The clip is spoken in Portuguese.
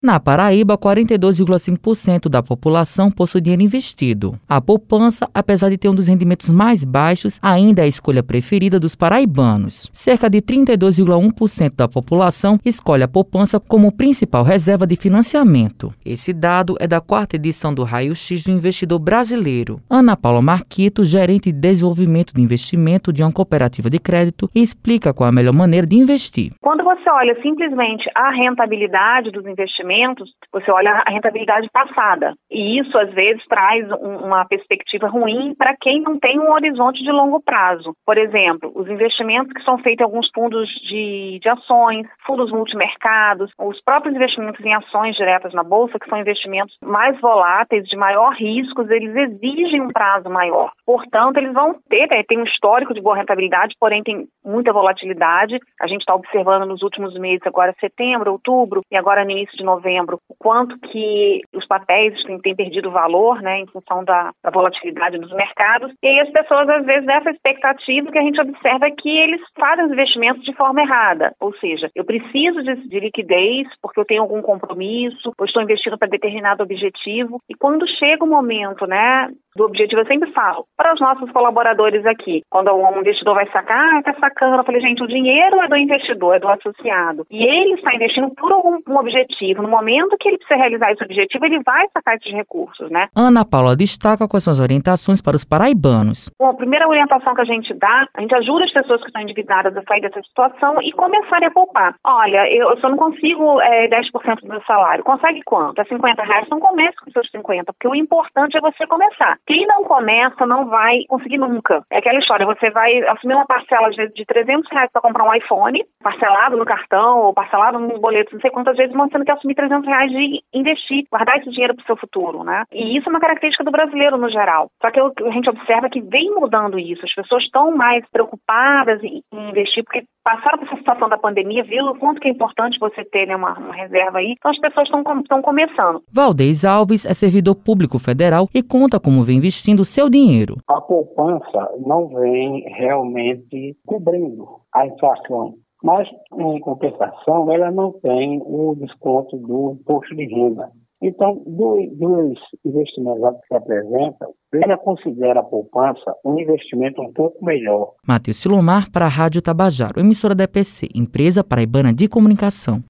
Na Paraíba, 42,5% da população possui dinheiro investido. A poupança, apesar de ter um dos rendimentos mais baixos, ainda é a escolha preferida dos paraibanos. Cerca de 32,1% da população escolhe a poupança como principal reserva de financiamento. Esse dado é da quarta edição do Raio X do Investidor Brasileiro. Ana Paula Marquito, gerente de desenvolvimento de investimento de uma cooperativa de crédito, explica qual a melhor maneira de investir. Quando você olha simplesmente a rentabilidade dos investimentos, investimentos, você olha a rentabilidade passada. E isso, às vezes, traz um, uma perspectiva ruim para quem não tem um horizonte de longo prazo. Por exemplo, os investimentos que são feitos em alguns fundos de, de ações, fundos multimercados, os próprios investimentos em ações diretas na Bolsa, que são investimentos mais voláteis, de maior riscos, eles exigem um prazo maior. Portanto, eles vão ter, né, tem um histórico de boa rentabilidade, porém tem muita volatilidade. A gente está observando nos últimos meses, agora setembro, outubro e agora no início de novembro, o quanto que os papéis têm, têm perdido valor, né, em função da, da, volatilidade dos mercados. E aí as pessoas, às vezes, nessa expectativa que a gente observa é que eles fazem os investimentos de forma errada. Ou seja, eu preciso de, de liquidez porque eu tenho algum compromisso, ou estou investindo para determinado objetivo. E quando chega o momento, né, do objetivo, eu sempre falo para os nossos colaboradores aqui, quando um investidor vai sacar, ah, está sacando, eu falei, gente, o dinheiro é do investidor, é do associado. E ele está investindo por algum um objetivo objetivo. No momento que ele precisa realizar esse objetivo, ele vai sacar esses recursos, né? Ana Paula destaca quais são as orientações para os paraibanos. Bom, a primeira orientação que a gente dá, a gente ajuda as pessoas que estão endividadas a sair dessa situação e começarem a poupar. Olha, eu, só não consigo é, 10% do meu salário. Consegue quanto? É 50 reais? Então comece com seus 50, porque o importante é você começar. Quem não começa não vai conseguir nunca. É aquela história, você vai assumir uma parcela, às vezes, de 300 reais para comprar um iPhone, parcelado no cartão ou parcelado nos boletos, não sei quantas vezes, mas você não assumir 300 reais de investir, guardar esse dinheiro para o seu futuro, né? E isso é uma característica do brasileiro no geral. Só que a gente observa que vem mudando isso. As pessoas estão mais preocupadas em investir porque passaram por essa situação da pandemia, viram o quanto que é importante você ter né, uma, uma reserva aí. Então as pessoas estão começando. Valdez Alves é servidor público federal e conta como vem investindo o seu dinheiro. A poupança não vem realmente cobrindo a inflação. Mas, em compensação, ela não tem o desconto do imposto de renda. Então, dos investimentos que se apresentam, ela considera a poupança um investimento um pouco melhor. Matheus Silomar para a Rádio Tabajaro, emissora da EPC, empresa paraibana de comunicação.